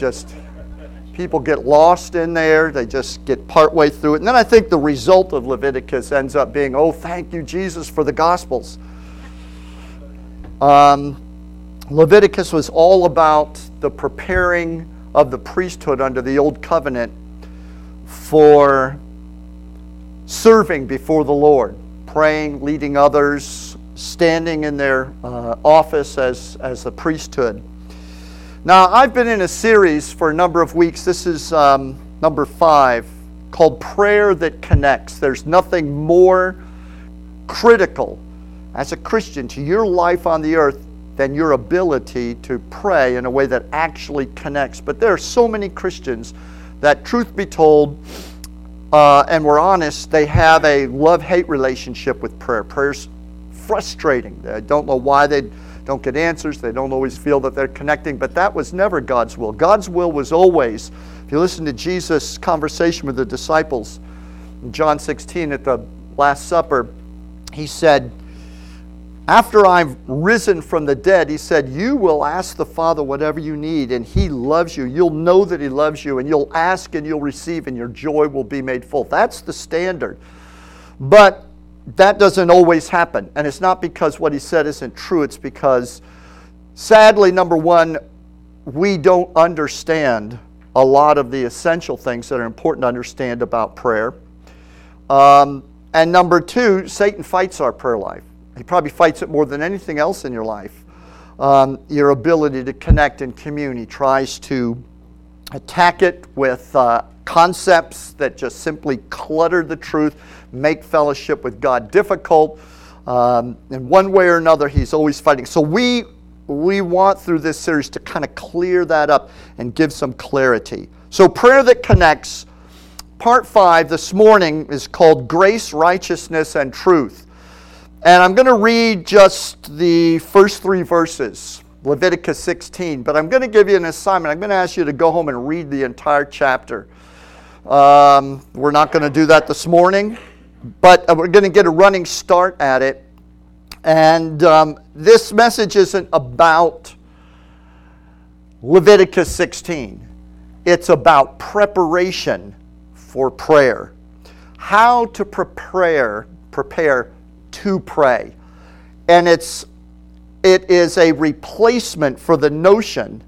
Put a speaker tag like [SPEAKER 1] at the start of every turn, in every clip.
[SPEAKER 1] just people get lost in there. They just get partway through it. And then I think the result of Leviticus ends up being, oh, thank you, Jesus, for the Gospels. Um, Leviticus was all about the preparing of the priesthood under the Old Covenant for serving before the Lord, praying, leading others, standing in their uh, office as, as a priesthood. Now, I've been in a series for a number of weeks. This is um, number five called Prayer That Connects. There's nothing more critical as a Christian to your life on the earth than your ability to pray in a way that actually connects. But there are so many Christians that, truth be told, uh, and we're honest, they have a love hate relationship with prayer. Prayer's frustrating. I don't know why they don't get answers. They don't always feel that they're connecting, but that was never God's will. God's will was always, if you listen to Jesus' conversation with the disciples in John 16 at the Last Supper, he said, after I've risen from the dead, he said, You will ask the Father whatever you need, and he loves you. You'll know that he loves you, and you'll ask and you'll receive, and your joy will be made full. That's the standard. But that doesn't always happen. And it's not because what he said isn't true, it's because, sadly, number one, we don't understand a lot of the essential things that are important to understand about prayer. Um, and number two, Satan fights our prayer life. He probably fights it more than anything else in your life. Um, your ability to connect and commune. He tries to attack it with uh, concepts that just simply clutter the truth, make fellowship with God difficult. Um, in one way or another, he's always fighting. So we we want through this series to kind of clear that up and give some clarity. So prayer that connects. Part five this morning is called Grace, Righteousness, and Truth. And I'm going to read just the first three verses. Leviticus 16. But I'm going to give you an assignment. I'm going to ask you to go home and read the entire chapter. Um, we're not going to do that this morning, but we're going to get a running start at it. And um, this message isn't about Leviticus 16, it's about preparation for prayer. How to prepare, prepare to pray. And it's it is a replacement for the notion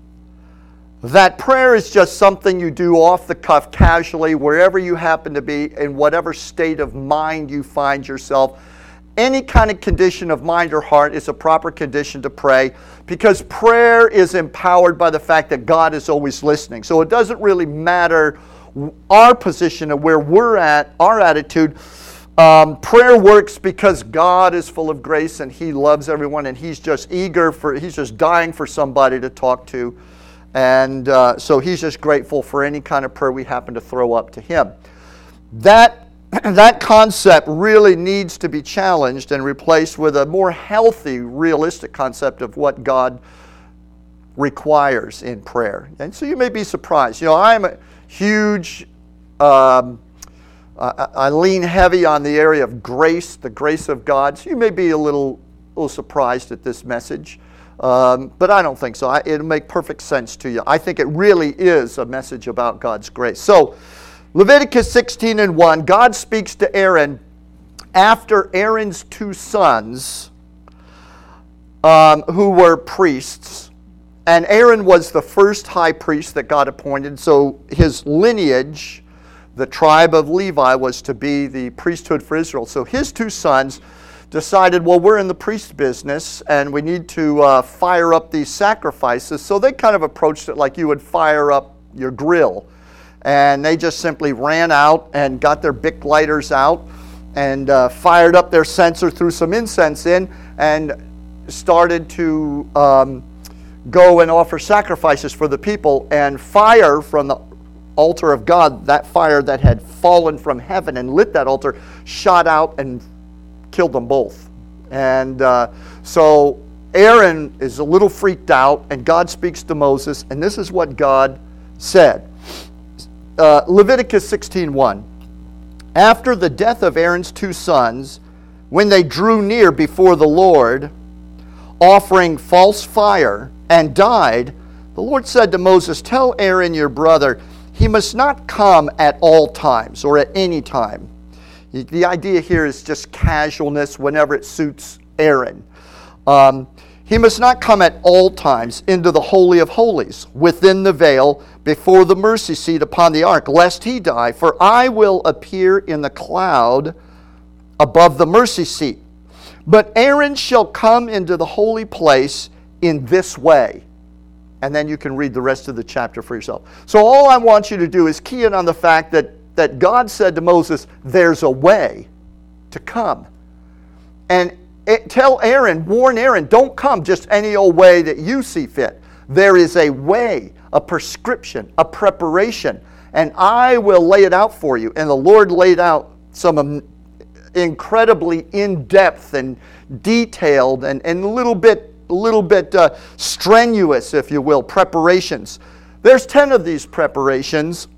[SPEAKER 1] that prayer is just something you do off the cuff casually, wherever you happen to be, in whatever state of mind you find yourself. Any kind of condition of mind or heart is a proper condition to pray because prayer is empowered by the fact that God is always listening. So it doesn't really matter our position and where we're at, our attitude um, prayer works because God is full of grace and He loves everyone and He's just eager for, He's just dying for somebody to talk to. And uh, so He's just grateful for any kind of prayer we happen to throw up to Him. That, that concept really needs to be challenged and replaced with a more healthy, realistic concept of what God requires in prayer. And so you may be surprised. You know, I'm a huge. Um, uh, I lean heavy on the area of grace, the grace of God. So you may be a little, little surprised at this message, um, but I don't think so. I, it'll make perfect sense to you. I think it really is a message about God's grace. So, Leviticus 16 and 1, God speaks to Aaron after Aaron's two sons, um, who were priests. And Aaron was the first high priest that God appointed, so his lineage the tribe of Levi was to be the priesthood for Israel. So his two sons decided, well, we're in the priest business and we need to uh, fire up these sacrifices. So they kind of approached it like you would fire up your grill. And they just simply ran out and got their Bic lighters out and uh, fired up their censer, threw some incense in, and started to um, go and offer sacrifices for the people. And fire from the altar of God, that fire that had fallen from heaven and lit that altar, shot out and killed them both. And uh, so Aaron is a little freaked out, and God speaks to Moses, and this is what God said. Uh, Leviticus 16:1. After the death of Aaron's two sons, when they drew near before the Lord, offering false fire, and died, The Lord said to Moses, Tell Aaron your brother, he must not come at all times or at any time. The idea here is just casualness whenever it suits Aaron. Um, he must not come at all times into the Holy of Holies, within the veil, before the mercy seat upon the ark, lest he die. For I will appear in the cloud above the mercy seat. But Aaron shall come into the holy place in this way. And then you can read the rest of the chapter for yourself. So, all I want you to do is key in on the fact that, that God said to Moses, There's a way to come. And it, tell Aaron, warn Aaron, don't come just any old way that you see fit. There is a way, a prescription, a preparation, and I will lay it out for you. And the Lord laid out some incredibly in depth and detailed and, and a little bit, little bit uh, strenuous, if you will, preparations. There's 10 of these preparations,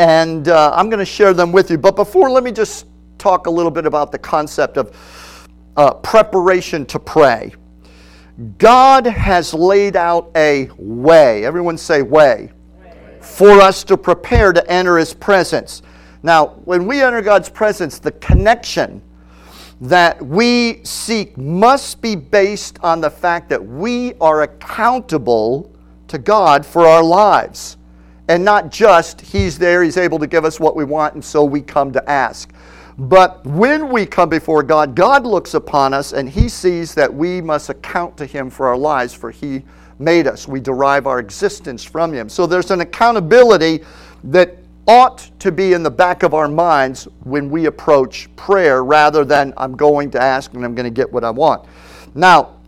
[SPEAKER 1] and uh, I'm going to share them with you. But before, let me just talk a little bit about the concept of uh, preparation to pray. God has laid out a way, everyone say way, way, for us to prepare to enter His presence. Now, when we enter God's presence, the connection that we seek must be based on the fact that we are accountable to God for our lives. And not just He's there, He's able to give us what we want, and so we come to ask. But when we come before God, God looks upon us and He sees that we must account to Him for our lives, for He made us. We derive our existence from Him. So there's an accountability that ought to be in the back of our minds when we approach prayer rather than I'm going to ask and I'm going to get what I want. Now,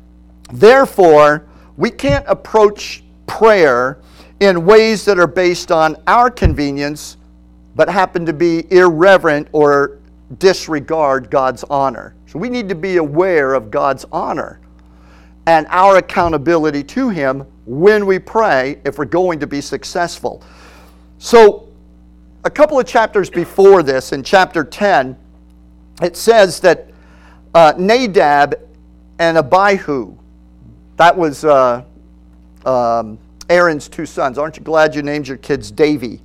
[SPEAKER 1] therefore, we can't approach prayer in ways that are based on our convenience but happen to be irreverent or disregard God's honor. So we need to be aware of God's honor and our accountability to Him when we pray if we're going to be successful. So, a couple of chapters before this, in chapter 10, it says that uh, Nadab and Abihu, that was uh, um, Aaron's two sons. Aren't you glad you named your kids Davy?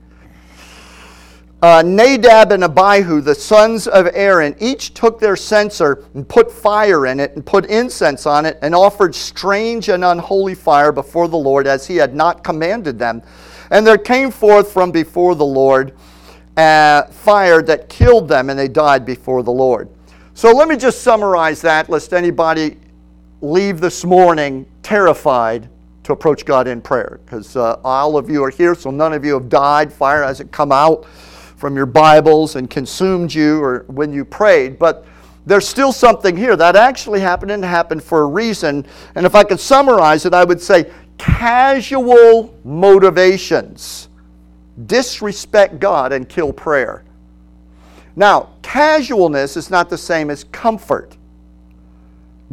[SPEAKER 1] uh, Nadab and Abihu, the sons of Aaron, each took their censer and put fire in it and put incense on it and offered strange and unholy fire before the Lord as he had not commanded them. And there came forth from before the Lord uh, fire that killed them and they died before the Lord. So let me just summarize that lest anybody leave this morning terrified to approach God in prayer because uh, all of you are here, so none of you have died. Fire hasn't come out from your Bibles and consumed you or when you prayed, but there's still something here that actually happened and happened for a reason. And if I could summarize it, I would say casual motivations disrespect God and kill prayer. Now, casualness is not the same as comfort.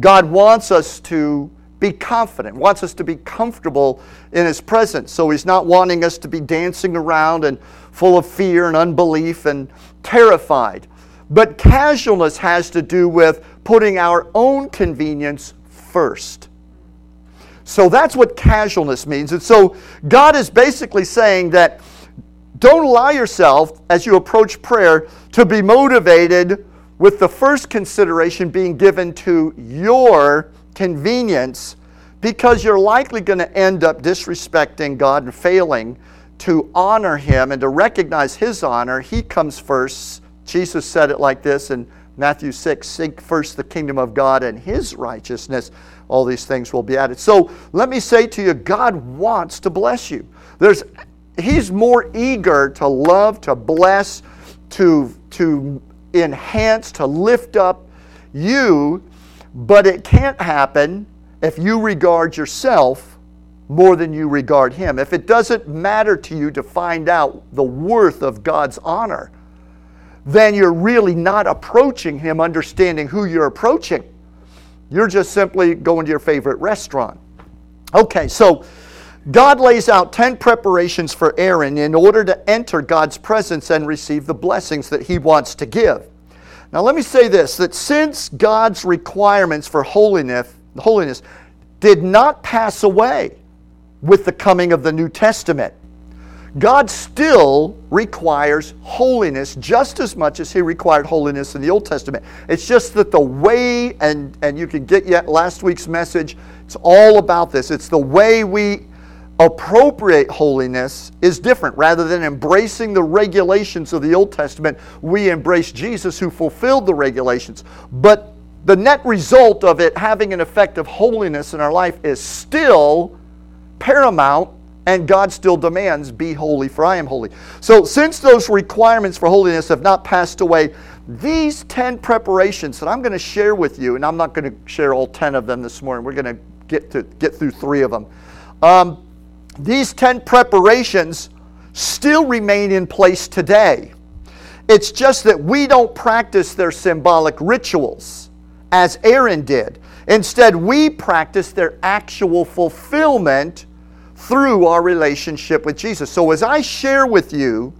[SPEAKER 1] God wants us to be confident, wants us to be comfortable in His presence. So He's not wanting us to be dancing around and full of fear and unbelief and terrified. But casualness has to do with putting our own convenience first. So that's what casualness means. And so God is basically saying that don't allow yourself, as you approach prayer, to be motivated with the first consideration being given to your convenience because you're likely going to end up disrespecting God and failing to honor Him and to recognize His honor. He comes first. Jesus said it like this in Matthew 6 Seek first the kingdom of God and His righteousness. All these things will be added. So let me say to you, God wants to bless you. There's, he's more eager to love, to bless, to, to enhance, to lift up you but it can't happen if you regard yourself more than you regard Him. If it doesn't matter to you to find out the worth of God's honor, then you're really not approaching Him understanding who you're approaching. You're just simply going to your favorite restaurant. Okay, so God lays out 10 preparations for Aaron in order to enter God's presence and receive the blessings that he wants to give. Now, let me say this that since God's requirements for holiness, holiness did not pass away, with the coming of the New Testament. God still requires holiness just as much as He required holiness in the Old Testament. It's just that the way, and, and you can get yet last week's message, it's all about this. It's the way we appropriate holiness is different. Rather than embracing the regulations of the Old Testament, we embrace Jesus who fulfilled the regulations. But the net result of it having an effect of holiness in our life is still paramount and God still demands, Be holy, for I am holy. So, since those requirements for holiness have not passed away, these 10 preparations that I'm going to share with you, and I'm not going to share all 10 of them this morning, we're going to get, to, get through three of them. Um, these 10 preparations still remain in place today. It's just that we don't practice their symbolic rituals as Aaron did. Instead, we practice their actual fulfillment through our relationship with Jesus. So, as I share with you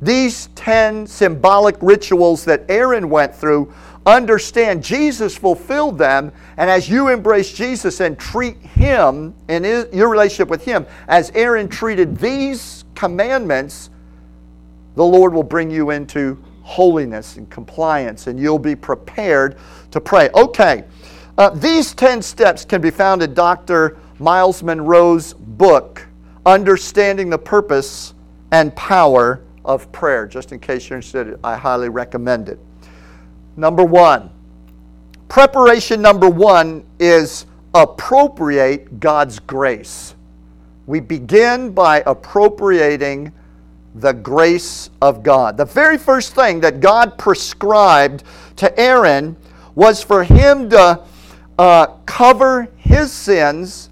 [SPEAKER 1] these 10 symbolic rituals that Aaron went through, understand Jesus fulfilled them. And as you embrace Jesus and treat Him and your relationship with Him, as Aaron treated these commandments, the Lord will bring you into holiness and compliance, and you'll be prepared to pray. Okay, uh, these 10 steps can be found in Dr. Myles Munroe's book, Understanding the Purpose and Power of Prayer. Just in case you're interested, I highly recommend it. Number one, preparation number one is appropriate God's grace. We begin by appropriating the grace of God. The very first thing that God prescribed to Aaron was for him to uh, cover his sins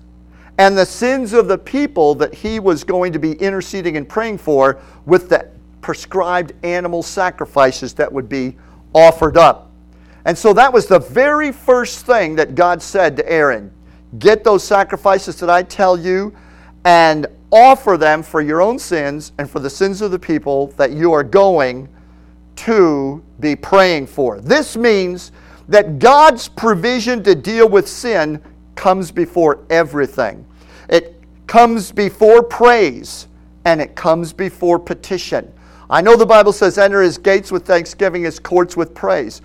[SPEAKER 1] and the sins of the people that he was going to be interceding and praying for with the prescribed animal sacrifices that would be offered up. And so that was the very first thing that God said to Aaron get those sacrifices that I tell you and offer them for your own sins and for the sins of the people that you are going to be praying for. This means that God's provision to deal with sin comes before everything. It comes before praise and it comes before petition. I know the Bible says, enter his gates with thanksgiving, his courts with praise.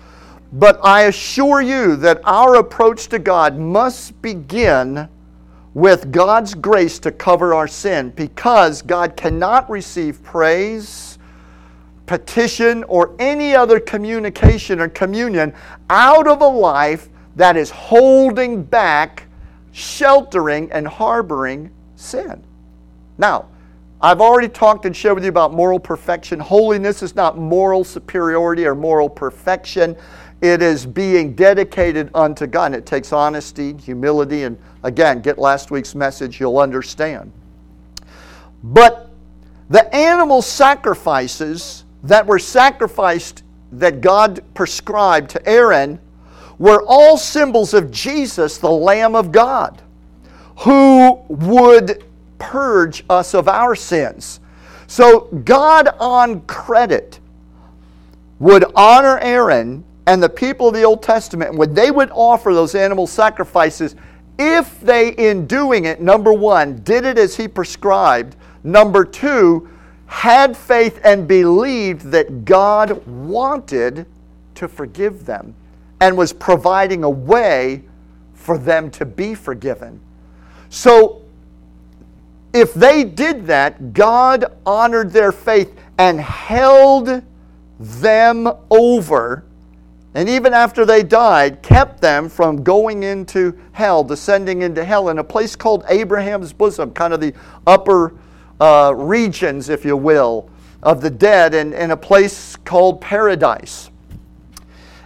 [SPEAKER 1] But I assure you that our approach to God must begin with God's grace to cover our sin because God cannot receive praise, petition, or any other communication or communion out of a life that is holding back sheltering and harboring sin. Now, I've already talked and shared with you about moral perfection. Holiness is not moral superiority or moral perfection. It is being dedicated unto God. And it takes honesty, humility, and again, get last week's message, you'll understand. But the animal sacrifices that were sacrificed that God prescribed to Aaron were all symbols of Jesus, the Lamb of God, who would purge us of our sins. So God on credit would honor Aaron and the people of the Old Testament when they would offer those animal sacrifices if they, in doing it, number one, did it as he prescribed, number two, had faith and believed that God wanted to forgive them and was providing a way for them to be forgiven. So, if they did that, God honored their faith and held them over, and even after they died, kept them from going into hell, descending into hell in a place called Abraham's bosom, kind of the upper uh, regions, if you will, of the dead, and in a place called paradise.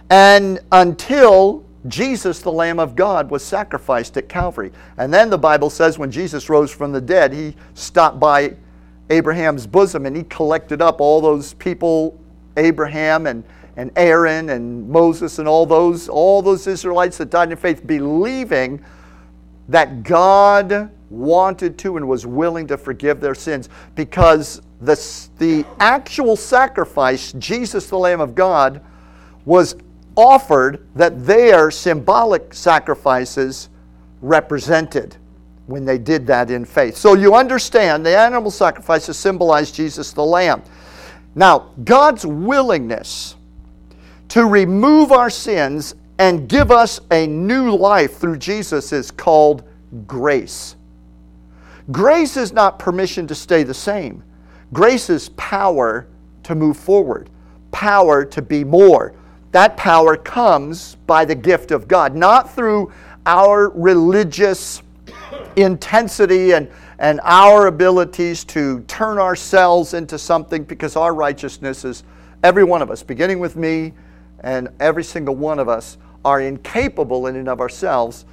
[SPEAKER 1] And until Jesus, the Lamb of God, was sacrificed at Calvary. And then the Bible says when Jesus rose from the dead, he stopped by Abraham's bosom and he collected up all those people, Abraham and, and Aaron and Moses and all those, all those Israelites that died in faith, believing that God wanted to and was willing to forgive their sins because the, the actual sacrifice, Jesus, the Lamb of God, was offered that their symbolic sacrifices represented. when they did that in faith. So you understand the animal sacrifices symbolize Jesus the Lamb. Now, God's willingness to remove our sins and give us a new life through Jesus is called grace. Grace is not permission to stay the same. Grace is power to move forward, power to be more. That power comes by the gift of God, not through our religious intensity and, and our abilities to turn ourselves into something because our righteousness is, every one of us, beginning with me and every single one of us, are incapable in and of ourselves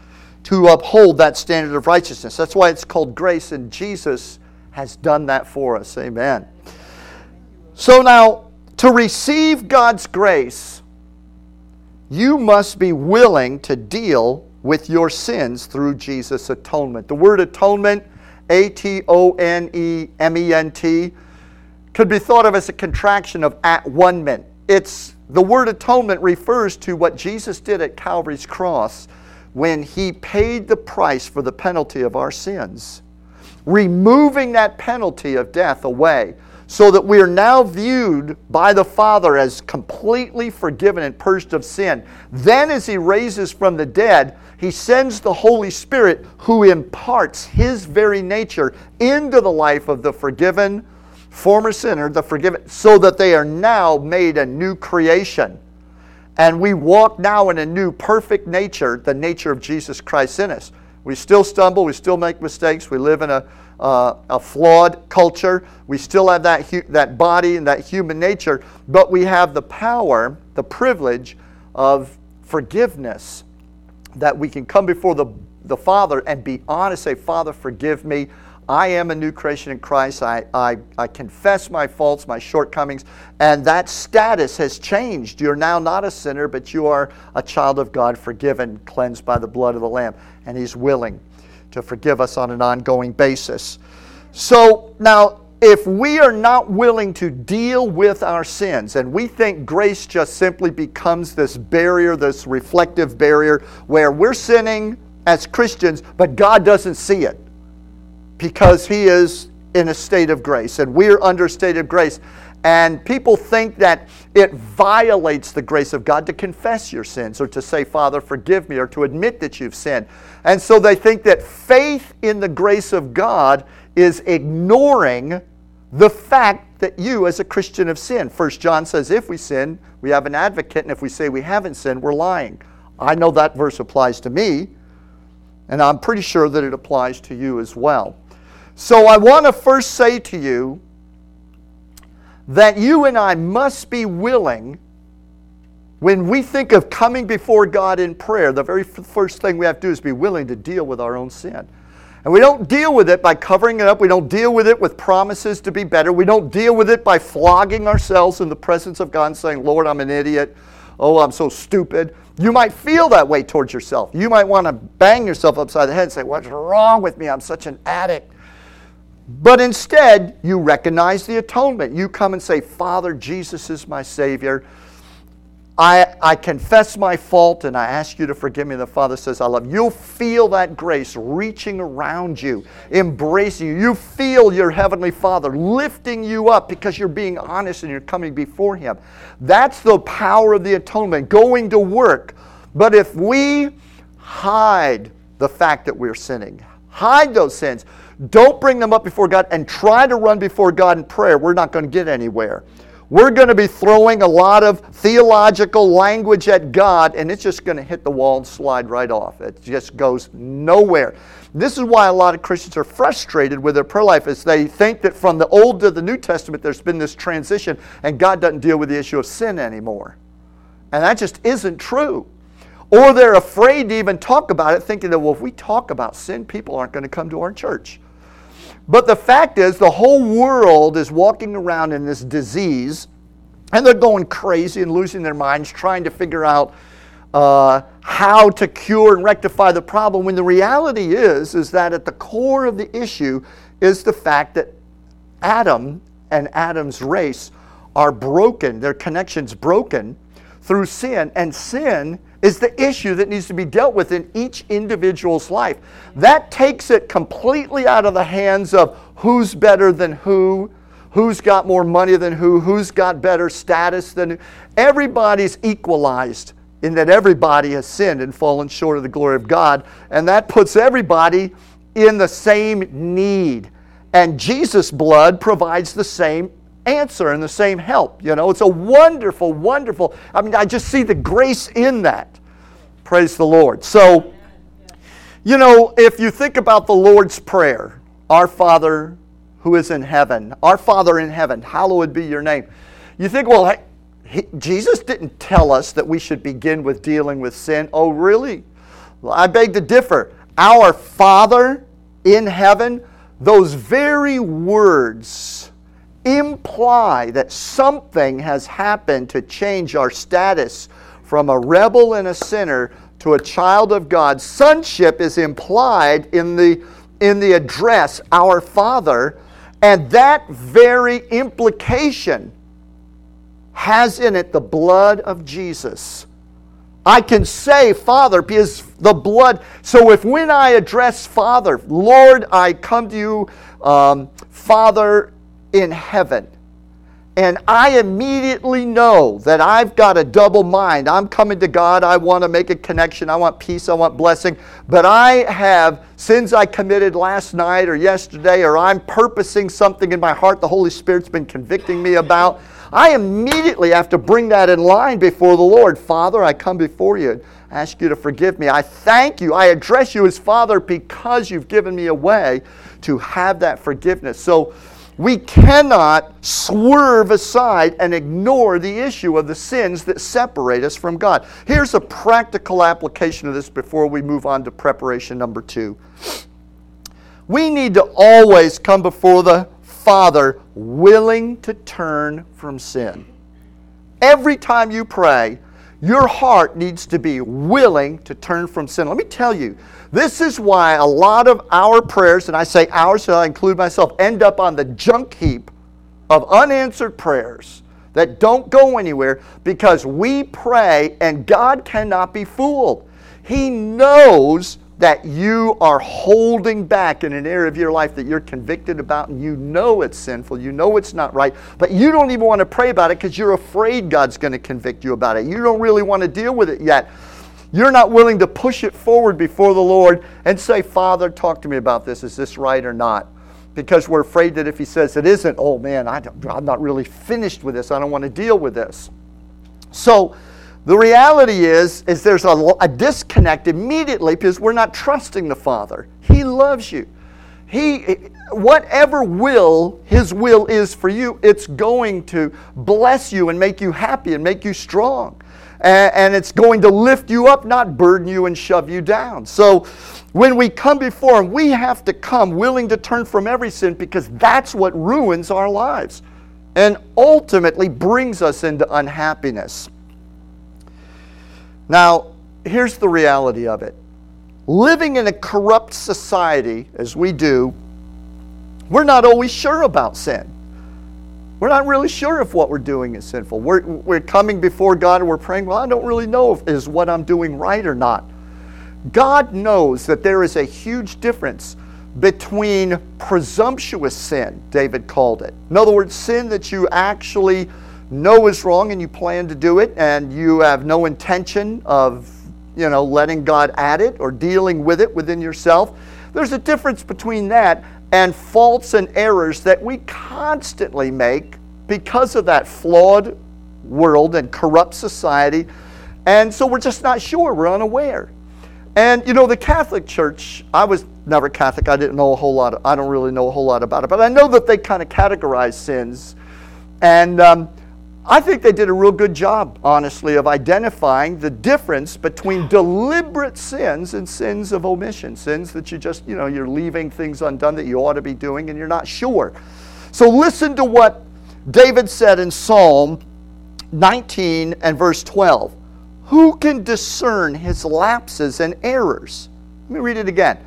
[SPEAKER 1] to uphold that standard of righteousness. That's why it's called grace, and Jesus has done that for us. Amen. So now, to receive God's grace, you must be willing to deal with your sins through Jesus' atonement. The word atonement, A T O N E M E N T, could be thought of as a contraction of at one ment. It's the word atonement refers to what Jesus did at Calvary's cross when he paid the price for the penalty of our sins, removing that penalty of death away so that we are now viewed by the Father as completely forgiven and purged of sin. Then, as He raises from the dead, He sends the Holy Spirit who imparts His very nature into the life of the forgiven former sinner, the forgiven, so that they are now made a new creation. And we walk now in a new perfect nature, the nature of Jesus Christ in us. We still stumble, we still make mistakes, we live in a uh, a flawed culture. We still have that, hu- that body and that human nature, but we have the power, the privilege of forgiveness that we can come before the, the Father and be honest, say, Father, forgive me. I am a new creation in Christ. I, I, I confess my faults, my shortcomings, and that status has changed. You're now not a sinner, but you are a child of God, forgiven, cleansed by the blood of the Lamb, and He's willing to forgive us on an ongoing basis. So now, if we are not willing to deal with our sins and we think grace just simply becomes this barrier, this reflective barrier where we're sinning as Christians, but God doesn't see it because He is in a state of grace and we're under state of grace. And people think that it violates the grace of God to confess your sins or to say, Father, forgive me, or to admit that you've sinned. And so they think that faith in the grace of God is ignoring the fact that you, as a Christian, have sinned. First John says, if we sin, we have an advocate, and if we say we haven't sinned, we're lying. I know that verse applies to me, and I'm pretty sure that it applies to you as well. So I want to first say to you that you and I must be willing, when we think of coming before God in prayer, the very first thing we have to do is be willing to deal with our own sin. And we don't deal with it by covering it up. We don't deal with it with promises to be better. We don't deal with it by flogging ourselves in the presence of God and saying, Lord, I'm an idiot. Oh, I'm so stupid. You might feel that way towards yourself. You might want to bang yourself upside the head and say, What's wrong with me? I'm such an addict. But instead, you recognize the atonement. You come and say, Father, Jesus is my Savior. I, I confess my fault and I ask you to forgive me. The Father says, I love you. You'll feel that grace reaching around you, embracing you. You feel your Heavenly Father lifting you up because you're being honest and you're coming before Him. That's the power of the atonement, going to work. But if we hide the fact that we're sinning, hide those sins, don't bring them up before God and try to run before God in prayer. We're not going to get anywhere. We're going to be throwing a lot of theological language at God, and it's just going to hit the wall and slide right off. It just goes nowhere. This is why a lot of Christians are frustrated with their prayer life, is they think that from the Old to the New Testament, there's been this transition, and God doesn't deal with the issue of sin anymore. And that just isn't true. Or they're afraid to even talk about it, thinking that, well, if we talk about sin, people aren't going to come to our church. But the fact is, the whole world is walking around in this disease, and they're going crazy and losing their minds trying to figure out uh, how to cure and rectify the problem. When the reality is, is that at the core of the issue is the fact that Adam and Adam's race are broken, their connections broken through sin, and sin is the issue that needs to be dealt with in each individual's life. That takes it completely out of the hands of who's better than who, who's got more money than who, who's got better status than who. Everybody's equalized in that everybody has sinned and fallen short of the glory of God, and that puts everybody in the same need. And Jesus' blood provides the same answer and the same help. You know, it's a wonderful, wonderful. I mean, I just see the grace in that. Praise the Lord. So, you know, if you think about the Lord's Prayer, Our Father who is in heaven, Our Father in heaven, hallowed be your name. You think, well, he, Jesus didn't tell us that we should begin with dealing with sin. Oh, really? Well, I beg to differ. Our Father in heaven, those very words imply that something has happened to change our status from a rebel and a sinner to a child of God. Sonship is implied in the, in the address, Our Father, and that very implication has in it the blood of Jesus. I can say Father because the blood. So if when I address Father, Lord, I come to you, um, Father in heaven, and I immediately know that I've got a double mind. I'm coming to God. I want to make a connection. I want peace. I want blessing. But I have sins I committed last night or yesterday, or I'm purposing something in my heart the Holy Spirit's been convicting me about. I immediately have to bring that in line before the Lord. Father, I come before you and ask you to forgive me. I thank you. I address you as Father because you've given me a way to have that forgiveness. So we cannot swerve aside and ignore the issue of the sins that separate us from God. Here's a practical application of this before we move on to preparation number two. We need to always come before the Father willing to turn from sin. Every time you pray, your heart needs to be willing to turn from sin. Let me tell you, this is why a lot of our prayers, and I say ours, so I include myself, end up on the junk heap of unanswered prayers that don't go anywhere because we pray and God cannot be fooled. He knows that you are holding back in an area of your life that you're convicted about and you know it's sinful, you know it's not right, but you don't even want to pray about it because you're afraid God's going to convict you about it. You don't really want to deal with it yet. You're not willing to push it forward before the Lord and say, Father, talk to me about this. Is this right or not? Because we're afraid that if He says it isn't, oh man, I am not really finished with this. I don't want to deal with this. So, the reality is, is there's a, a disconnect immediately because we're not trusting the Father. He loves you. He, whatever will His will is for you, it's going to bless you and make you happy and make you strong. And, and it's going to lift you up, not burden you and shove you down. So when we come before Him, we have to come willing to turn from every sin because that's what ruins our lives and ultimately brings us into unhappiness. Now, here's the reality of it living in a corrupt society, as we do, we're not always sure about sin. We're not really sure if what we're doing is sinful. We're, we're coming before God and we're praying, well, I don't really know if is what I'm doing right or not. God knows that there is a huge difference between presumptuous sin, David called it. In other words, sin that you actually know is wrong and you plan to do it and you have no intention of you know letting God at it or dealing with it within yourself there's a difference between that and faults and errors that we constantly make because of that flawed world and corrupt society. And so we're just not sure. We're unaware. And you know the catholic church i was never catholic. I didn't know a whole lot of, i don't really know a whole lot about it but i know that they kind of categorize sins. And um, I think they did a real good job, honestly, of identifying the difference between deliberate sins and sins of omission, sins that you just, you know, you're leaving things undone that you ought to be doing and you're not sure. So listen to what David said in Psalm 19 and verse 12. Who can discern his lapses and errors? Let me read it again.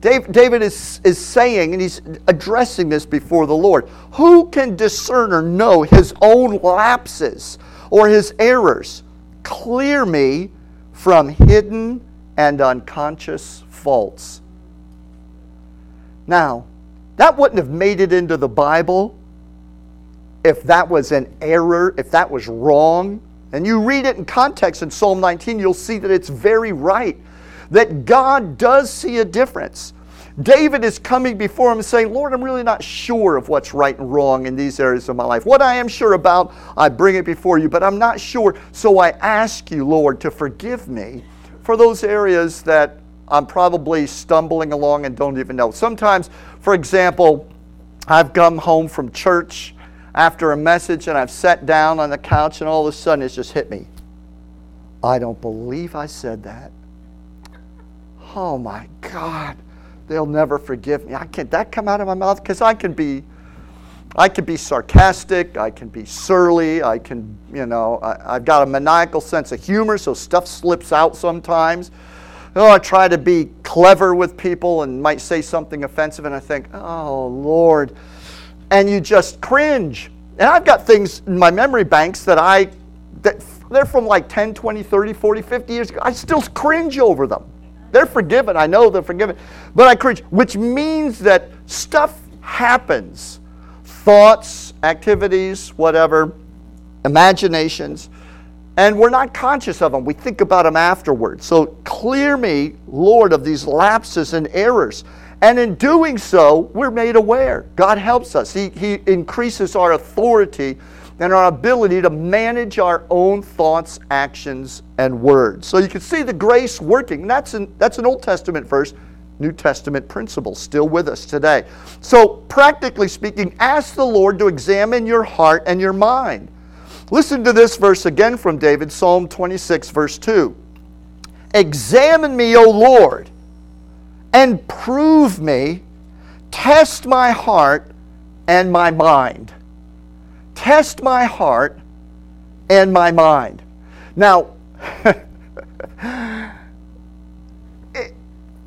[SPEAKER 1] David is, is saying, and he's addressing this before the Lord who can discern or know his own lapses or his errors? Clear me from hidden and unconscious faults. Now, that wouldn't have made it into the Bible if that was an error, if that was wrong. And you read it in context in Psalm 19, you'll see that it's very right. That God does see a difference. David is coming before him saying, Lord, I'm really not sure of what's right and wrong in these areas of my life. What I am sure about, I bring it before you, but I'm not sure. So I ask you, Lord, to forgive me for those areas that I'm probably stumbling along and don't even know. Sometimes, for example, I've come home from church after a message and I've sat down on the couch and all of a sudden it's just hit me. I don't believe I said that. Oh my God they'll never forgive me. I can't that come out of my mouth because I can be I can be sarcastic, I can be surly, I can, you know, I, have got a maniacal sense of humor, so stuff slips out sometimes. Oh, I try to be clever with people and might say something offensive, and I think, oh, Lord. And you just cringe. And I've got things in my memory banks that I, that they're from like 10, 20, 30, 40, 50 years ago. I still cringe over them. They're forgiven. I know they're forgiven. But I cringe, which means that stuff happens thoughts, activities, whatever, imaginations, and we're not conscious of them. We think about them afterwards. So clear me, Lord, of these lapses and errors. And in doing so, we're made aware. God helps us, He, he increases our authority and our ability to manage our own thoughts, actions, and words. So you can see the grace working. That's an, that's an Old Testament verse, New Testament principle, still with us today. So, practically speaking, ask the Lord to examine your heart and your mind. Listen to this verse again from David, Psalm 26, verse 2. Examine me, O Lord, and prove me, test my heart and my mind test my heart and my mind. Now,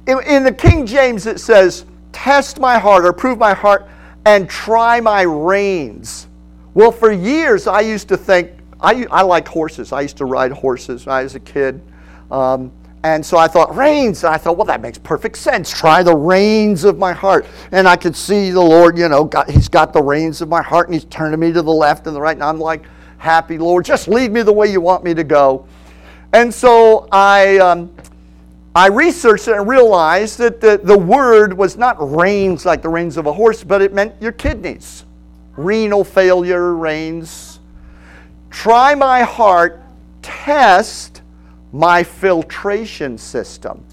[SPEAKER 1] in the King James it says, test my heart or prove my heart and try my reins. Well, for years I used to think, I, I like horses. I used to ride horses when I was a kid. Um, and so I thought, reins. And I thought, well, that makes perfect sense. Try the reins of my heart. And I could see the Lord, you know, got, He's got the reins of my heart and He's turning me to the left and the right. And I'm like, happy, Lord, just lead me the way you want me to go. And so I, um, I researched it and realized that the, the word was not reins like the reins of a horse, but it meant your kidneys. Renal failure, reins. Try my heart, test my filtration system.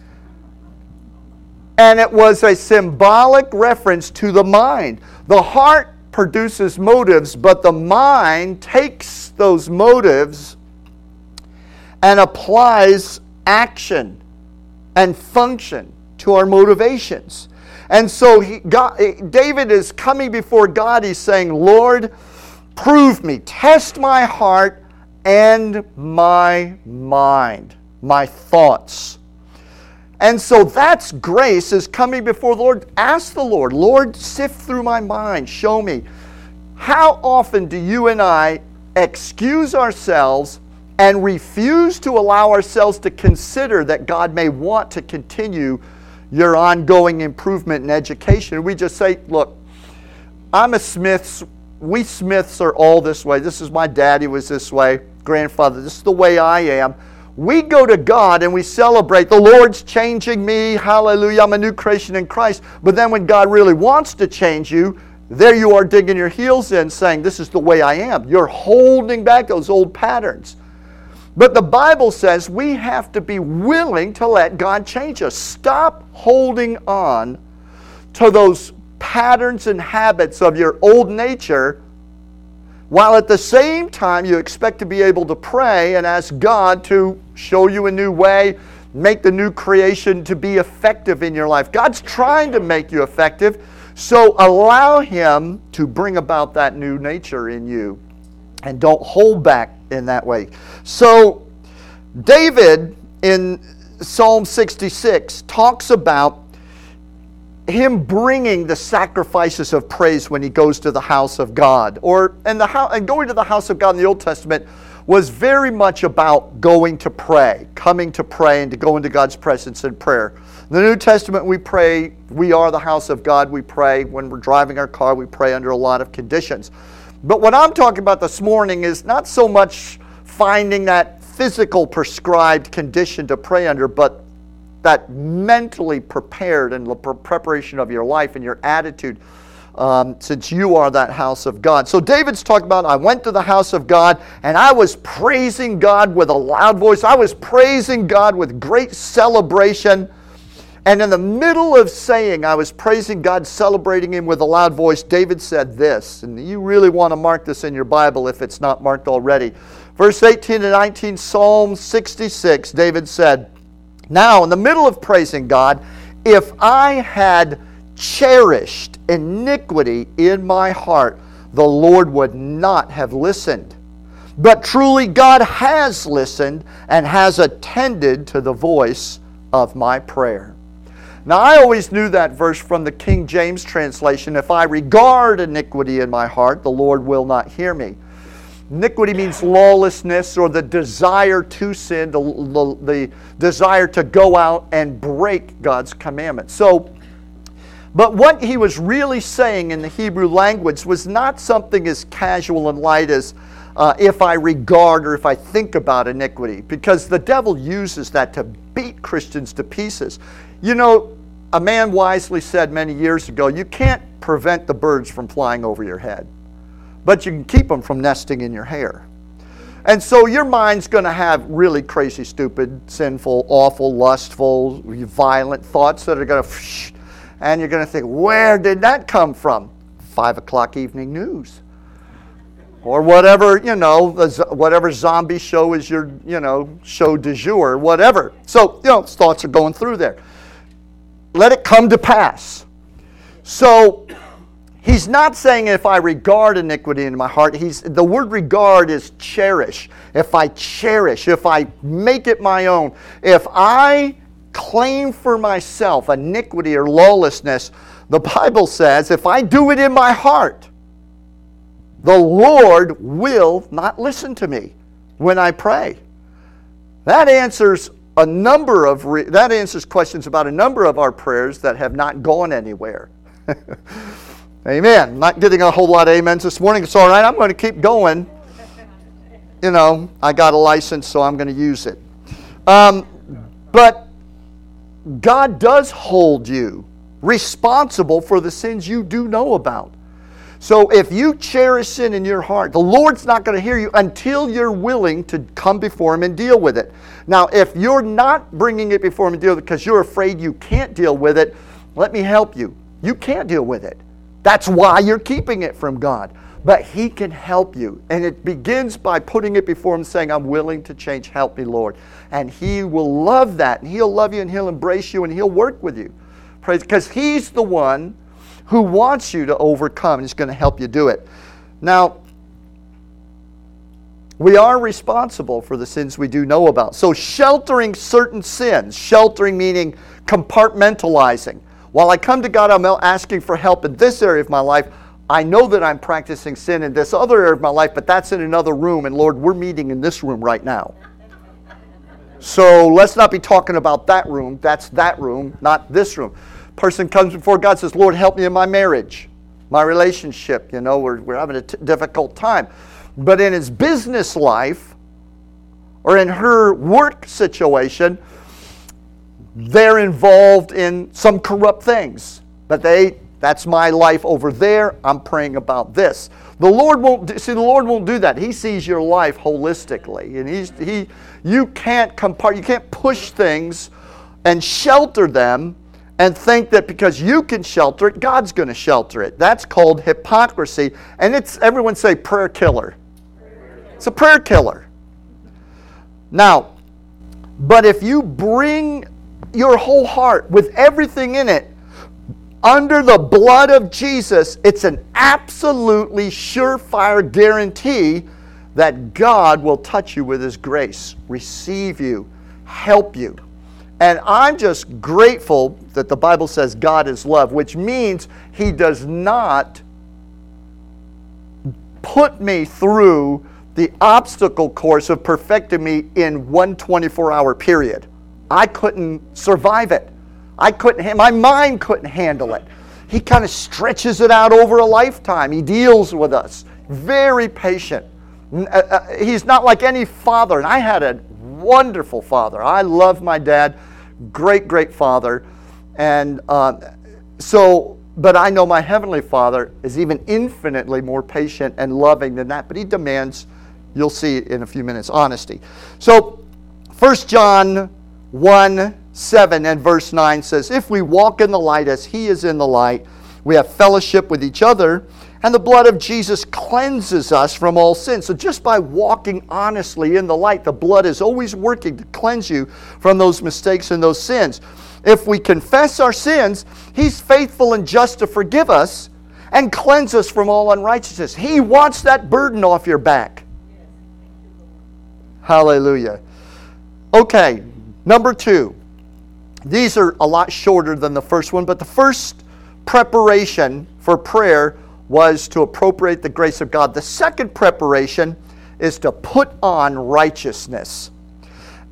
[SPEAKER 1] And it was a symbolic reference to the mind. The heart produces motives, but the mind takes those motives and applies action and function to our motivations. And so he, God, eh, David is coming before God. He's saying, Lord, prove me, test my heart and my mind, my thoughts. And so that's grace is coming before the Lord. Ask the Lord, Lord, sift through my mind, show me. How often do you and I excuse ourselves and refuse to allow ourselves to consider that God may want to continue your ongoing improvement in education? We just say, look, I'm a Smith's we Smiths are all this way. This is my daddy was this way, grandfather. This is the way I am. We go to God and we celebrate the Lord's changing me. Hallelujah. I'm a new creation in Christ. But then when God really wants to change you, there you are digging your heels in saying, This is the way I am. You're holding back those old patterns. But the Bible says we have to be willing to let God change us. Stop holding on to those patterns and habits of your old nature, while at the same time you expect to be able to pray and ask God to show you a new way, make the new creation to be effective in your life. God's trying to make you effective, so allow Him to bring about that new nature in you and don't hold back in that way. So, David in Psalm 66 talks about him bringing the sacrifices of praise when he goes to the house of God. Or and, the house, and going to the house of God in the Old Testament was very much about going to pray, coming to pray, and to go into God's presence in prayer. In the New Testament, we pray, we are the house of God. We pray when we're driving our car, we pray under a lot of conditions. But what I'm talking about this morning is not so much finding that physical prescribed condition to pray under, but that mentally prepared and the preparation of your life and your attitude um, since you are that house of God. So David's talking about, I went to the house of God and I was praising God with a loud voice. I was praising God with great celebration. And in the middle of saying I was praising God, celebrating Him with a loud voice, David said this. And you really want to mark this in your Bible if it's not marked already. Verse 18 to 19, Psalm 66, David said, Now, in the middle of praising God, if I had cherished iniquity in my heart, the Lord would not have listened. But truly, God has listened and has attended to the voice of my prayer. Now, I always knew that verse from the King James translation if I regard iniquity in my heart, the Lord will not hear me. Iniquity means lawlessness or the desire to sin, the, the, the desire to go out and break God's commandments. So, but what he was really saying in the Hebrew language was not something as casual and light as uh, if I regard or if I think about iniquity, because the devil uses that to beat Christians to pieces. You know, a man wisely said many years ago, you can't prevent the birds from flying over your head, but you can keep them from nesting in your hair. And so your mind's going to have really crazy, stupid, sinful, awful, lustful, violent thoughts that are going to and you're going to think, where did that come from? Five o'clock evening news. Or whatever, you know, whatever zombie show is your, you know, show du jour, whatever. So, you know, thoughts are going through there. Let it come to pass. So, he's not saying if I regard iniquity in my heart. He's, the word regard is cherish. If I cherish, if I make it my own, if I claim for myself iniquity or lawlessness, the Bible says if I do it in my heart, the Lord will not listen to me when I pray. That answers a number of re- that answers questions about a number of our prayers that have not gone anywhere. Amen. Not getting a whole lot of amens this morning. It's all right. I'm going to keep going. You know, I got a license, so I'm going to use it. Um, but God does hold you responsible for the sins you do know about. So if you cherish sin in your heart, the Lord's not going to hear you until you're willing to come before Him and deal with it. Now, if you're not bringing it before Him and deal with it because you're afraid you can't deal with it, let me help you. You can't deal with it. That's why you're keeping it from God. But He can help you. And it begins by putting it before Him, saying, I'm willing to change. Help me, Lord and He will love that, and He'll love you, and He'll embrace you, and He'll work with you. Praise, because He's the one who wants you to overcome, and He's going to help you do it. Now, we are responsible for the sins we do know about. So, sheltering certain sins, sheltering meaning compartmentalizing. While I come to God, I'm asking for help in this area of my life. I know that I'm practicing sin in this other area of my life, but that's in another room. And Lord, we're meeting in this room right now. So let's not be talking about that room. That's that room, not this room. Person comes before God says, Lord, help me in my marriage, my relationship. You know, we're, we're having a t- difficult time. But in his business life or in her work situation, they're involved in some corrupt things. But they, that's my life over there. I'm praying about this. The Lord won't see. The Lord won't do that. He sees your life holistically, and he's he. You can't compart. You can't push things and shelter them and think that because you can shelter it, God's going to shelter it. That's called hypocrisy, and it's everyone say prayer killer. It's a prayer killer. Now, but if you bring your whole heart with everything in it under the blood of Jesus, it's an absolutely surefire guarantee that God will touch you with His grace, receive you, help you. And I'm just grateful that the Bible says God is love, which means He does not put me through the obstacle course of perfecting me in one 24 hour period. I couldn't survive it. I couldn't, my mind couldn't handle it. He kind of stretches it out over a lifetime. He deals with us. Very patient. Uh, uh, he's not like any father. And I had a wonderful father. I love my dad. Great, great father. And uh, so, but I know my heavenly father is even infinitely more patient and loving than that. But he demands, you'll see in a few minutes, honesty. So, 1 John 1 7 and verse 9 says, If we walk in the light as he is in the light, we have fellowship with each other, and the blood of Jesus cleanses us from all sin. So just by walking honestly in the light, the blood is always working to cleanse you from those mistakes and those sins. If we confess our sins, he's faithful and just to forgive us and cleanse us from all unrighteousness. He wants that burden off your back. Hallelujah. Okay, number two. These are a lot shorter than the first one, but the first preparation for prayer was to appropriate the grace of God. The second preparation is to put on righteousness.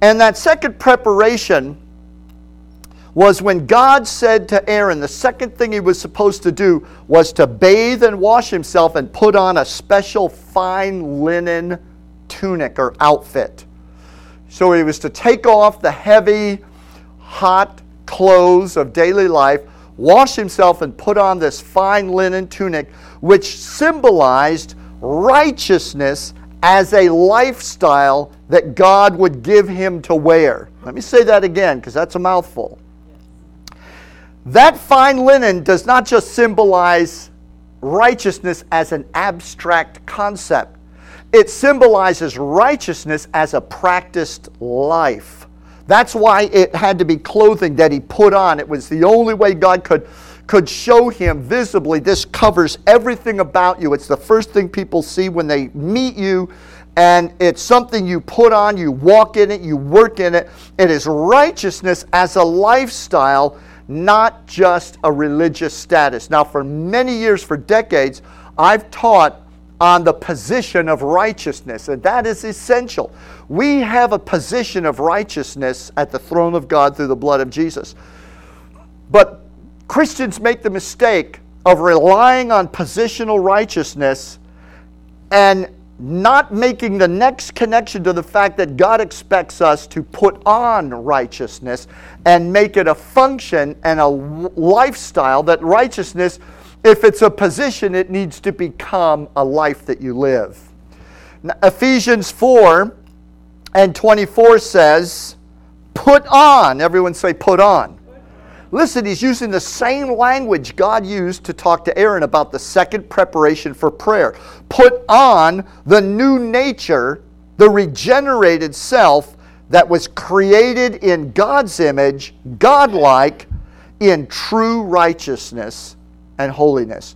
[SPEAKER 1] And that second preparation was when God said to Aaron, the second thing he was supposed to do was to bathe and wash himself and put on a special fine linen tunic or outfit. So he was to take off the heavy, hot clothes of daily life, wash himself, and put on this fine linen tunic, which symbolized righteousness as a lifestyle that God would give him to wear. Let me say that again because that's a mouthful. That fine linen does not just symbolize righteousness as an abstract concept, it symbolizes righteousness as a practiced life. That's why it had to be clothing that he put on. It was the only way God could, could show him visibly this covers everything about you. It's the first thing people see when they meet you, and it's something you put on, you walk in it, you work in it. It is righteousness as a lifestyle, not just a religious status. Now, for many years, for decades, I've taught on the position of righteousness, and that is essential. We have a position of righteousness at the throne of God through the blood of Jesus. But Christians make the mistake of relying on positional righteousness and not making the next connection to the fact that God expects us to put on righteousness and make it a function and a lifestyle that righteousness if it's a position, it needs to become a life that you live. Now, Ephesians 4 and 24 says, Put on. Everyone say, Put on. Listen, he's using the same language God used to talk to Aaron about the second preparation for prayer. Put on the new nature, the regenerated self that was created in God's image, godlike, in true righteousness and holiness.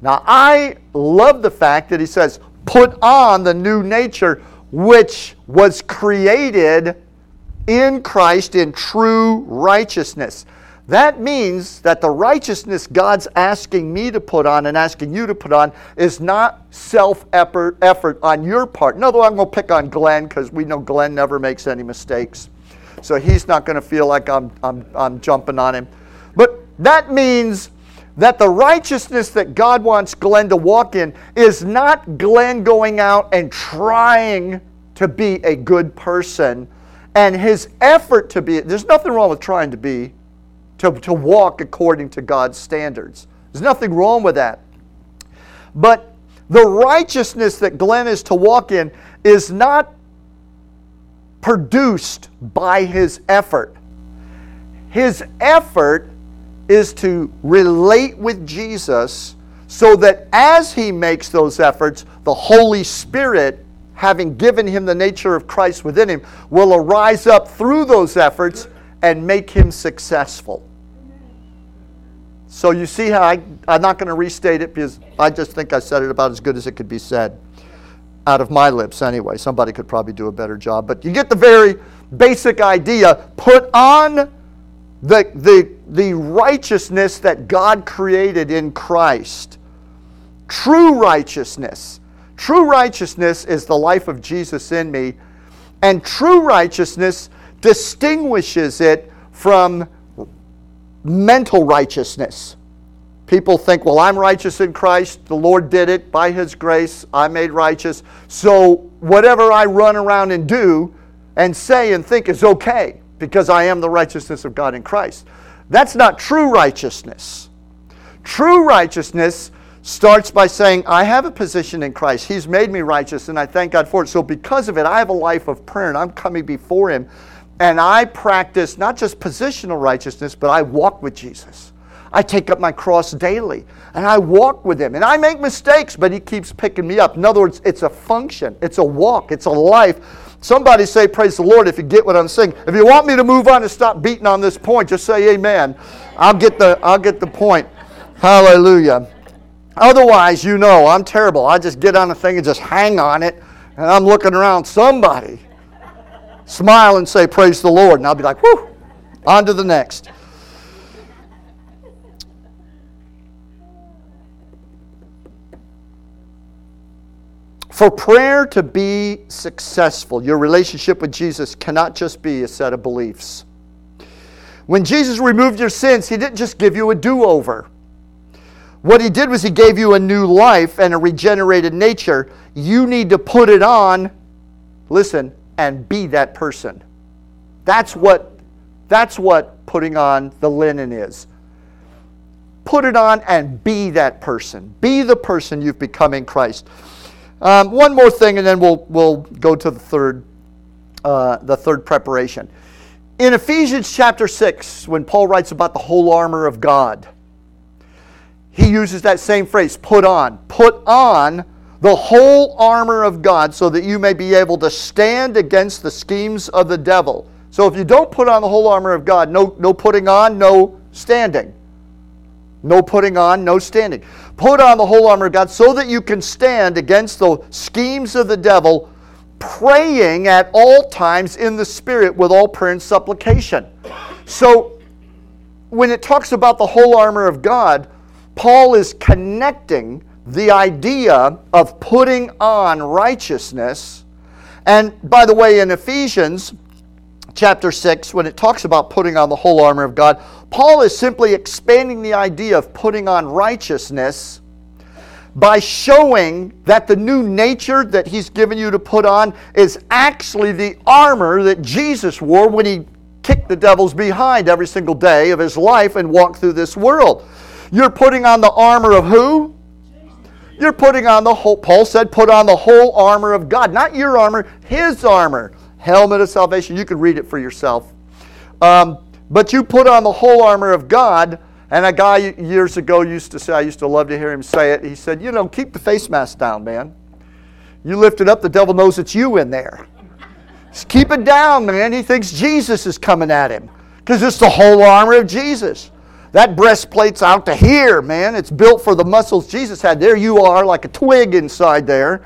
[SPEAKER 1] Now, I love the fact that he says, put on the new nature which was created in Christ in true righteousness. That means that the righteousness God's asking me to put on and asking you to put on is not self effort on your part. No, though I'm going to pick on Glenn because we know Glenn never makes any mistakes. So he's not going to feel like I'm, I'm, I'm jumping on him. But that means that the righteousness that God wants Glenn to walk in is not Glenn going out and trying to be a good person and his effort to be, there's nothing wrong with trying to be, to, to walk according to God's standards. There's nothing wrong with that. But the righteousness that Glenn is to walk in is not produced by his effort. His effort is to relate with Jesus so that as he makes those efforts, the Holy Spirit, having given him the nature of Christ within him, will arise up through those efforts and make him successful. So you see how I, I'm not going to restate it because I just think I said it about as good as it could be said out of my lips anyway. Somebody could probably do a better job. But you get the very basic idea. Put on the, the, the righteousness that God created in Christ. True righteousness. True righteousness is the life of Jesus in me, and true righteousness distinguishes it from mental righteousness. People think, well, I'm righteous in Christ. The Lord did it by His grace. I made righteous. So whatever I run around and do and say and think is okay because I am the righteousness of God in Christ. That's not true righteousness. True righteousness starts by saying, I have a position in Christ. He's made me righteous, and I thank God for it. So, because of it, I have a life of prayer, and I'm coming before Him, and I practice not just positional righteousness, but I walk with Jesus. I take up my cross daily, and I walk with Him. And I make mistakes, but He keeps picking me up. In other words, it's a function, it's a walk, it's a life. Somebody say, Praise the Lord, if you get what I'm saying. If you want me to move on and stop beating on this point, just say Amen. I'll get the, I'll get the point. Hallelujah. Otherwise, you know, I'm terrible. I just get on the thing and just hang on it, and I'm looking around somebody. Smile and say, Praise the Lord. And I'll be like, Whew, on to the next. For prayer to be successful, your relationship with Jesus cannot just be a set of beliefs. When Jesus removed your sins, He didn't just give you a do over. What he did was he gave you a new life and a regenerated nature. You need to put it on, listen, and be that person. That's what that's what putting on the linen is. Put it on and be that person. Be the person you've become in Christ. Um, one more thing, and then we'll we'll go to the third uh, the third preparation. In Ephesians chapter six, when Paul writes about the whole armor of God, he uses that same phrase put on. Put on the whole armor of God so that you may be able to stand against the schemes of the devil. So if you don't put on the whole armor of God, no, no putting on, no standing. No putting on, no standing. Put on the whole armor of God so that you can stand against the schemes of the devil, praying at all times in the Spirit with all prayer and supplication. So when it talks about the whole armor of God, Paul is connecting the idea of putting on righteousness. And by the way, in Ephesians chapter 6, when it talks about putting on the whole armor of God, Paul is simply expanding the idea of putting on righteousness by showing that the new nature that he's given you to put on is actually the armor that Jesus wore when he kicked the devils behind every single day of his life and walked through this world. You're putting on the armor of who? You're putting on the whole, Paul said, put on the whole armor of God. Not your armor, his armor. Helmet of salvation. You can read it for yourself. Um, but you put on the whole armor of God. And a guy years ago used to say, I used to love to hear him say it. He said, You know, keep the face mask down, man. You lift it up, the devil knows it's you in there. Just keep it down, man. He thinks Jesus is coming at him because it's the whole armor of Jesus. That breastplate's out to here, man. It's built for the muscles Jesus had. There you are, like a twig inside there.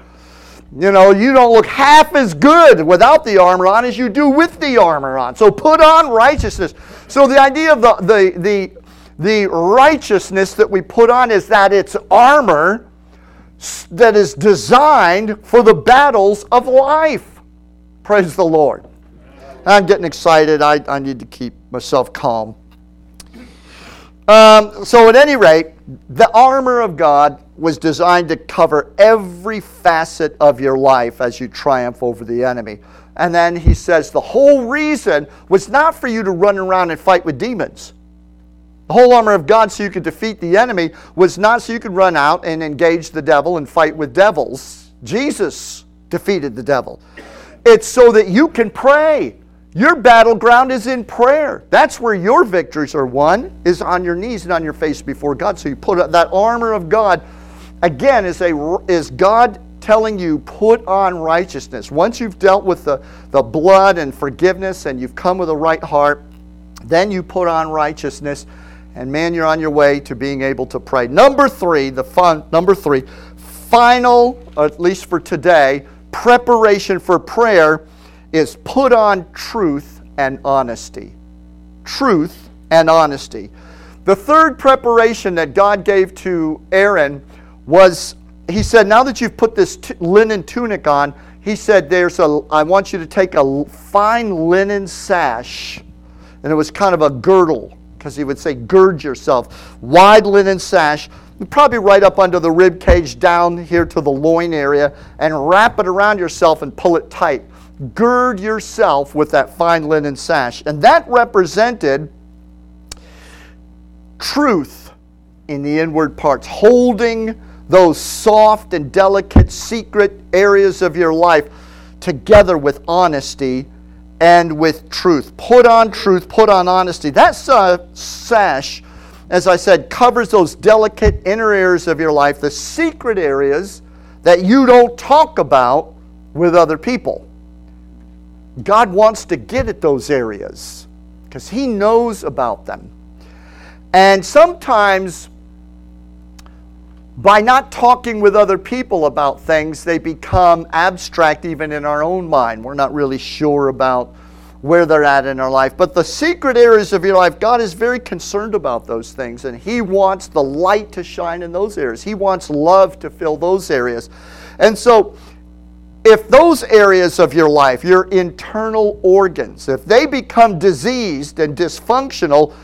[SPEAKER 1] You know, you don't look half as good without the armor on as you do with the armor on. So put on righteousness. So the idea of the, the, the, the righteousness that we put on is that it's armor that is designed for the battles of life. Praise the Lord. I'm getting excited. I, I need to keep myself calm. Um, so, at any rate, the armor of God was designed to cover every facet of your life as you triumph over the enemy. And then he says the whole reason was not for you to run around and fight with demons. The whole armor of God, so you could defeat the enemy, was not so you could run out and engage the devil and fight with devils. Jesus defeated the devil. It's so that you can pray your battleground is in prayer. That's where your victories are won, is on your knees and on your face before God. So you put that armor of God, again, is, a, is God telling you, put on righteousness. Once you've dealt with the, the blood and forgiveness and you've come with a right heart, then you put on righteousness. And man, you're on your way to being able to pray. Number three, the fun, number three, final, at least for today, preparation for prayer is put on truth and honesty. Truth and honesty. The third preparation that God gave to Aaron was he said, now that you've put this t- linen tunic on, he said, there's a, I want you to take a fine linen sash, and it was kind of a girdle, because he would say, gird yourself. Wide linen sash, probably right up under the rib cage down here to the loin area, and wrap it around yourself and pull it tight. Gird yourself with that fine linen sash. And that represented truth in the inward parts, holding those soft and delicate secret areas of your life together with honesty and with truth. Put on truth, put on honesty. That sash, as I said, covers those delicate inner areas of your life, the secret areas that you don't talk about with other people. God wants to get at those areas because He knows about them. And sometimes by not talking with other people about things, they become abstract even in our own mind. We're not really sure about where they're at in our life. But the secret areas of your life, God is very concerned about those things, and He wants the light to shine in those areas. He wants love to fill those areas. And so, if those areas of your life, your internal organs, if they become diseased and dysfunctional,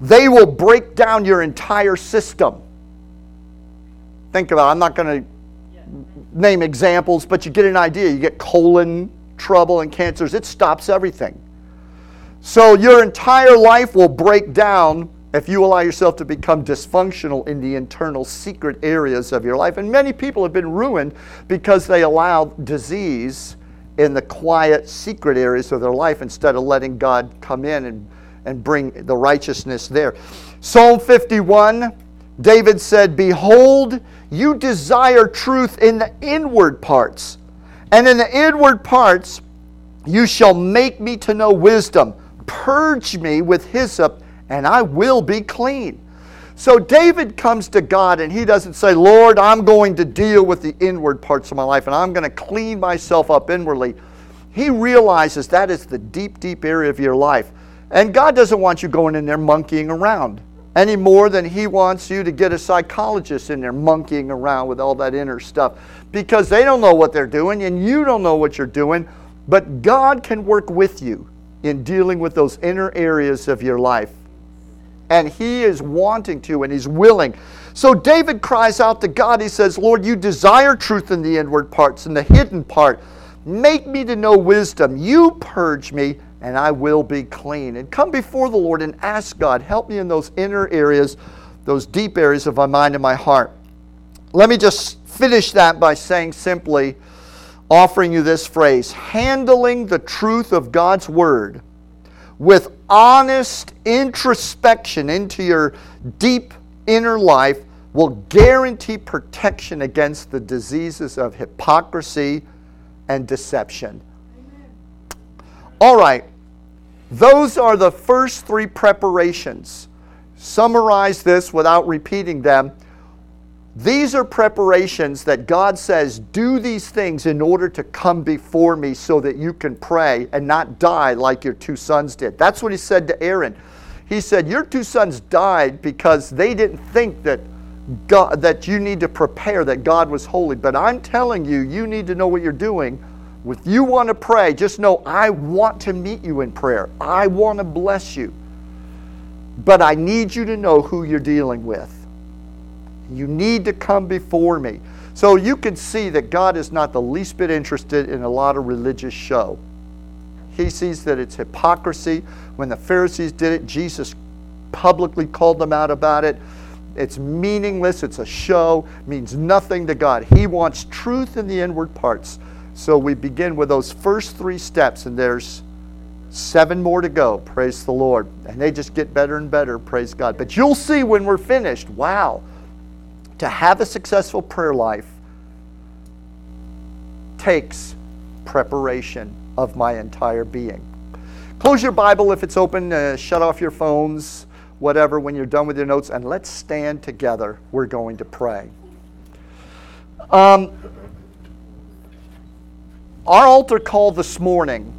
[SPEAKER 1] they will break down your entire system. Think about it. I'm not going to name examples, but you get an idea. You get colon trouble and cancers, it stops everything. So your entire life will break down if you allow yourself to become dysfunctional in the internal secret areas of your life. And many people have been ruined because they allow disease in the quiet, secret areas of their life instead of letting God come in and, and bring the righteousness there. Psalm 51, David said, Behold, you desire truth in the inward parts. And in the inward parts, you shall make me to know wisdom. Purge me with hyssop, and I will be clean. So David comes to God and he doesn't say, Lord, I'm going to deal with the inward parts of my life and I'm going to clean myself up inwardly. He realizes that is the deep, deep area of your life. And God doesn't want you going in there monkeying around any more than he wants you to get a psychologist in there monkeying around with all that inner stuff because they don't know what they're doing and you don't know what you're doing. But God can work with you in dealing with those inner areas of your life. And he is wanting to and he's willing. So David cries out to God. He says, Lord, you desire truth in the inward parts and the hidden part. Make me to know wisdom. You purge me and I will be clean. And come before the Lord and ask God, help me in those inner areas, those deep areas of my mind and my heart. Let me just finish that by saying simply, offering you this phrase handling the truth of God's Word with honest introspection into your deep inner life will guarantee protection against the diseases of hypocrisy and deception. All right, those are the first three preparations. Summarize this without repeating them. These are preparations that God says, do these things in order to come before me so that you can pray and not die like your two sons did. That's what he said to Aaron. He said, Your two sons died because they didn't think that God, that you need to prepare that God was holy. But I'm telling you, you need to know what you're doing if you want to pray, just know I want to meet you in prayer. I want to bless you. But I need you to know who you're dealing with. You need to come before me. So you can see that God is not the least bit interested in a lot of religious show. He sees that it's hypocrisy. When the Pharisees did it, Jesus publicly called them out about it. It's meaningless, it's a show, means nothing to God. He wants truth in the inward parts. So we begin with those first three steps, and there's seven more to go. Praise the Lord. And they just get better and better. Praise God. But you'll see when we're finished wow, to have a successful prayer life takes preparation of my entire being. Close your Bible if it's open, uh, shut off your phones, whatever, when you're done with your notes, and let's stand together. We're going to pray. Um, our altar call this morning